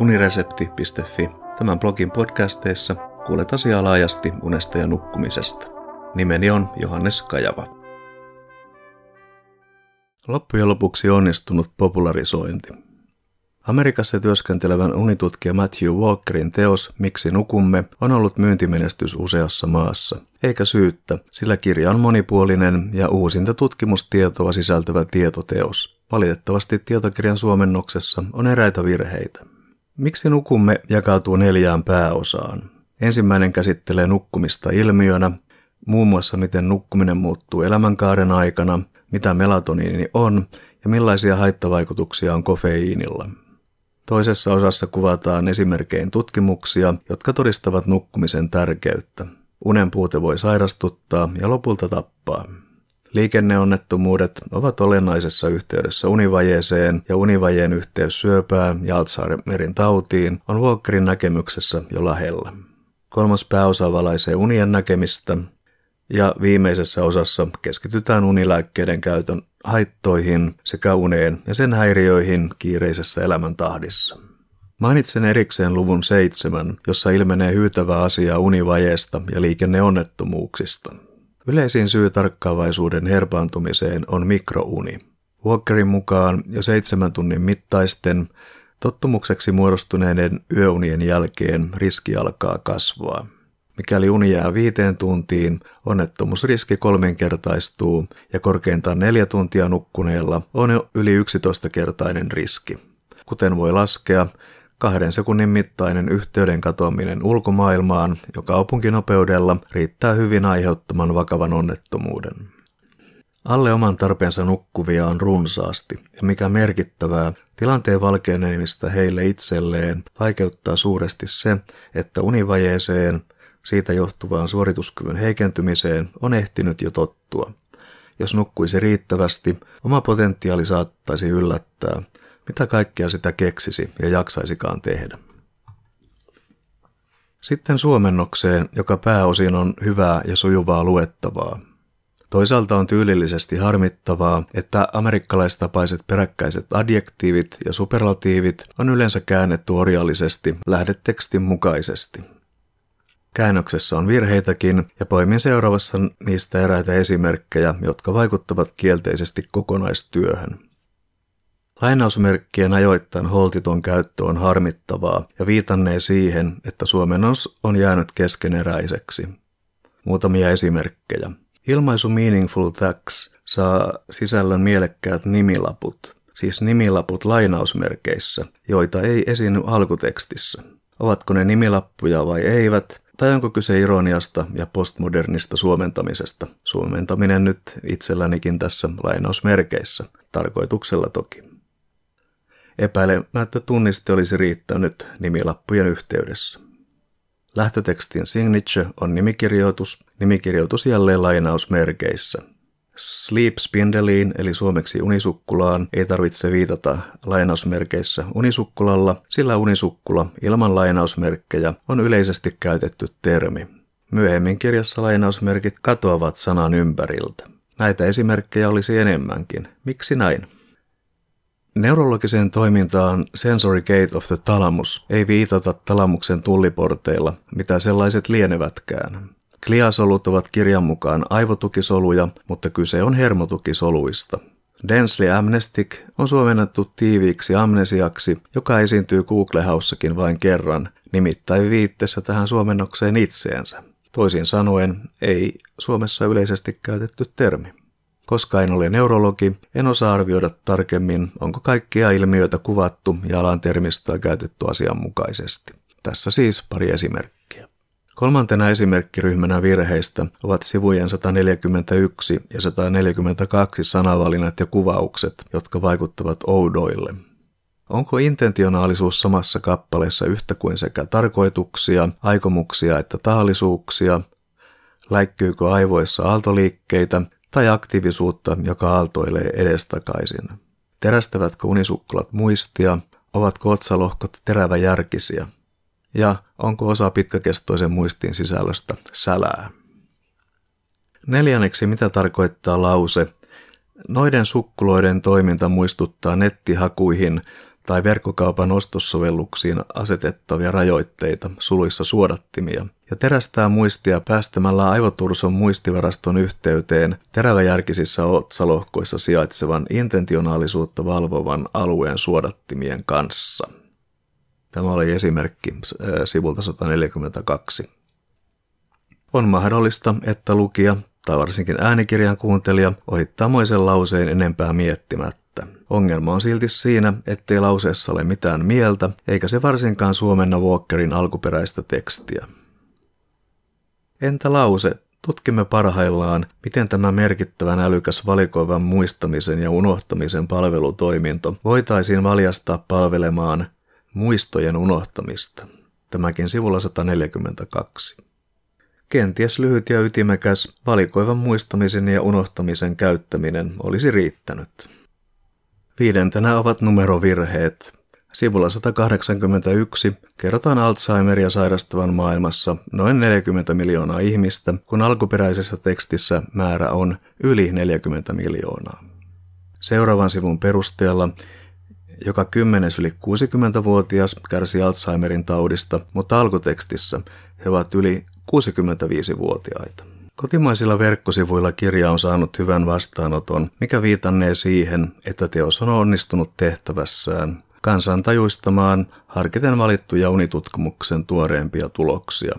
uniresepti.fi. Tämän blogin podcasteissa kuulet asiaa laajasti unesta ja nukkumisesta. Nimeni on Johannes Kajava. Loppujen lopuksi onnistunut popularisointi. Amerikassa työskentelevän unitutkija Matthew Walkerin teos Miksi nukumme on ollut myyntimenestys useassa maassa. Eikä syyttä, sillä kirja on monipuolinen ja uusinta tutkimustietoa sisältävä tietoteos. Valitettavasti tietokirjan suomennoksessa on eräitä virheitä. Miksi nukumme jakautuu neljään pääosaan. Ensimmäinen käsittelee nukkumista ilmiönä, muun muassa miten nukkuminen muuttuu elämänkaaren aikana, mitä melatoniini on ja millaisia haittavaikutuksia on kofeiinilla. Toisessa osassa kuvataan esimerkkein tutkimuksia, jotka todistavat nukkumisen tärkeyttä. Unen puute voi sairastuttaa ja lopulta tappaa. Liikenneonnettomuudet ovat olennaisessa yhteydessä univajeeseen ja univajeen yhteys syöpään ja Alzheimerin tautiin on Walkerin näkemyksessä jo lähellä. Kolmas pääosa valaisee unien näkemistä ja viimeisessä osassa keskitytään unilääkkeiden käytön haittoihin sekä uneen ja sen häiriöihin kiireisessä elämäntahdissa. Mainitsen erikseen luvun seitsemän, jossa ilmenee hyytävää asiaa univajeesta ja liikenneonnettomuuksista. Yleisin syy tarkkaavaisuuden herpaantumiseen on mikrouni. Walkerin mukaan jo seitsemän tunnin mittaisten, tottumukseksi muodostuneiden yöunien jälkeen riski alkaa kasvaa. Mikäli uni jää viiteen tuntiin, onnettomuusriski kolminkertaistuu ja korkeintaan neljä tuntia nukkuneella on jo yli 11-kertainen riski. Kuten voi laskea, kahden sekunnin mittainen yhteyden katoaminen ulkomaailmaan jo kaupunkinopeudella riittää hyvin aiheuttamaan vakavan onnettomuuden. Alle oman tarpeensa nukkuvia on runsaasti, ja mikä merkittävää, tilanteen valkeenemista heille itselleen vaikeuttaa suuresti se, että univajeeseen – siitä johtuvaan suorituskyvyn heikentymiseen on ehtinyt jo tottua. Jos nukkuisi riittävästi, oma potentiaali saattaisi yllättää, mitä kaikkea sitä keksisi ja jaksaisikaan tehdä. Sitten suomennokseen, joka pääosin on hyvää ja sujuvaa luettavaa. Toisaalta on tyylillisesti harmittavaa, että amerikkalaistapaiset peräkkäiset adjektiivit ja superlatiivit on yleensä käännetty orjallisesti lähdetekstin mukaisesti – Käännöksessä on virheitäkin ja poimin seuraavassa niistä eräitä esimerkkejä, jotka vaikuttavat kielteisesti kokonaistyöhön. Lainausmerkkien ajoittain holtiton käyttö on harmittavaa ja viitannee siihen, että suomennos on jäänyt keskeneräiseksi. Muutamia esimerkkejä. Ilmaisu Meaningful Tax saa sisällön mielekkäät nimilaput, siis nimilaput lainausmerkeissä, joita ei esiinny alkutekstissä. Ovatko ne nimilappuja vai eivät, tai onko kyse ironiasta ja postmodernista suomentamisesta? Suomentaminen nyt itsellänikin tässä lainausmerkeissä, tarkoituksella toki. Epäilemättä tunniste olisi riittänyt nimilappujen yhteydessä. Lähtötekstin signature on nimikirjoitus, nimikirjoitus jälleen lainausmerkeissä – Sleep Spindeliin eli suomeksi unisukkulaan ei tarvitse viitata lainausmerkeissä unisukkulalla, sillä unisukkula ilman lainausmerkkejä on yleisesti käytetty termi. Myöhemmin kirjassa lainausmerkit katoavat sanan ympäriltä. Näitä esimerkkejä olisi enemmänkin. Miksi näin? Neurologiseen toimintaan Sensory Gate of the Thalamus ei viitata talamuksen tulliporteilla, mitä sellaiset lienevätkään. Kliasolut ovat kirjan mukaan aivotukisoluja, mutta kyse on hermotukisoluista. Densely Amnestic on suomennettu tiiviiksi amnesiaksi, joka esiintyy Google-haussakin vain kerran, nimittäin viitteessä tähän suomennokseen itseensä. Toisin sanoen, ei Suomessa yleisesti käytetty termi. Koska en ole neurologi, en osaa arvioida tarkemmin, onko kaikkia ilmiöitä kuvattu ja alan termistöä käytetty asianmukaisesti. Tässä siis pari esimerkkiä. Kolmantena esimerkkiryhmänä virheistä ovat sivujen 141 ja 142 sanavalinnat ja kuvaukset, jotka vaikuttavat oudoille. Onko intentionaalisuus samassa kappaleessa yhtä kuin sekä tarkoituksia, aikomuksia että tahallisuuksia? Läikkyykö aivoissa aaltoliikkeitä tai aktiivisuutta, joka aaltoilee edestakaisin? Terästävätkö unisukkulat muistia? Ovatko otsalohkot teräväjärkisiä? ja onko osa pitkäkestoisen muistin sisällöstä sälää. Neljänneksi, mitä tarkoittaa lause? Noiden sukkuloiden toiminta muistuttaa nettihakuihin tai verkkokaupan ostossovelluksiin asetettavia rajoitteita, suluissa suodattimia, ja terästää muistia päästämällä aivoturson muistivaraston yhteyteen teräväjärkisissä otsalohkoissa sijaitsevan intentionaalisuutta valvovan alueen suodattimien kanssa. Tämä oli esimerkki äh, sivulta 142. On mahdollista, että lukija tai varsinkin äänikirjan kuuntelija ohittaa moisen lauseen enempää miettimättä. Ongelma on silti siinä, ettei lauseessa ole mitään mieltä, eikä se varsinkaan suomenna Walkerin alkuperäistä tekstiä. Entä lause? Tutkimme parhaillaan, miten tämä merkittävän älykäs valikoivan muistamisen ja unohtamisen palvelutoiminto voitaisiin valjastaa palvelemaan muistojen unohtamista. Tämäkin sivulla 142. Kenties lyhyt ja ytimekäs valikoivan muistamisen ja unohtamisen käyttäminen olisi riittänyt. Viidentenä ovat numerovirheet. Sivulla 181 kerrotaan Alzheimeria sairastavan maailmassa noin 40 miljoonaa ihmistä, kun alkuperäisessä tekstissä määrä on yli 40 miljoonaa. Seuraavan sivun perusteella joka kymmenes yli 60-vuotias kärsi Alzheimerin taudista, mutta alkutekstissä he ovat yli 65-vuotaita. Kotimaisilla verkkosivuilla kirja on saanut hyvän vastaanoton, mikä viitannee siihen, että teos on onnistunut tehtävässään kansan tajuistamaan harkiten valittuja unitutkimuksen tuoreempia tuloksia.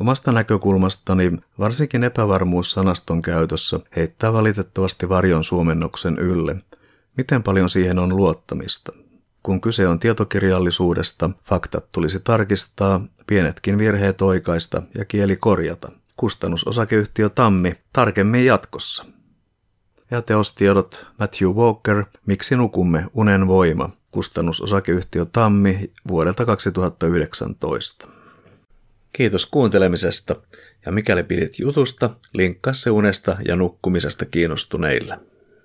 Omasta näkökulmastani varsinkin epävarmuus sanaston käytössä heittää valitettavasti varjon suomennoksen ylle. Miten paljon siihen on luottamista? Kun kyse on tietokirjallisuudesta, faktat tulisi tarkistaa, pienetkin virheet oikaista ja kieli korjata. Kustannusosakeyhtiö Tammi, tarkemmin jatkossa. Ja teostiedot Matthew Walker, Miksi nukumme, unen voima, kustannusosakeyhtiö Tammi vuodelta 2019. Kiitos kuuntelemisesta ja mikäli pidit jutusta, linkkaa se unesta ja nukkumisesta kiinnostuneille.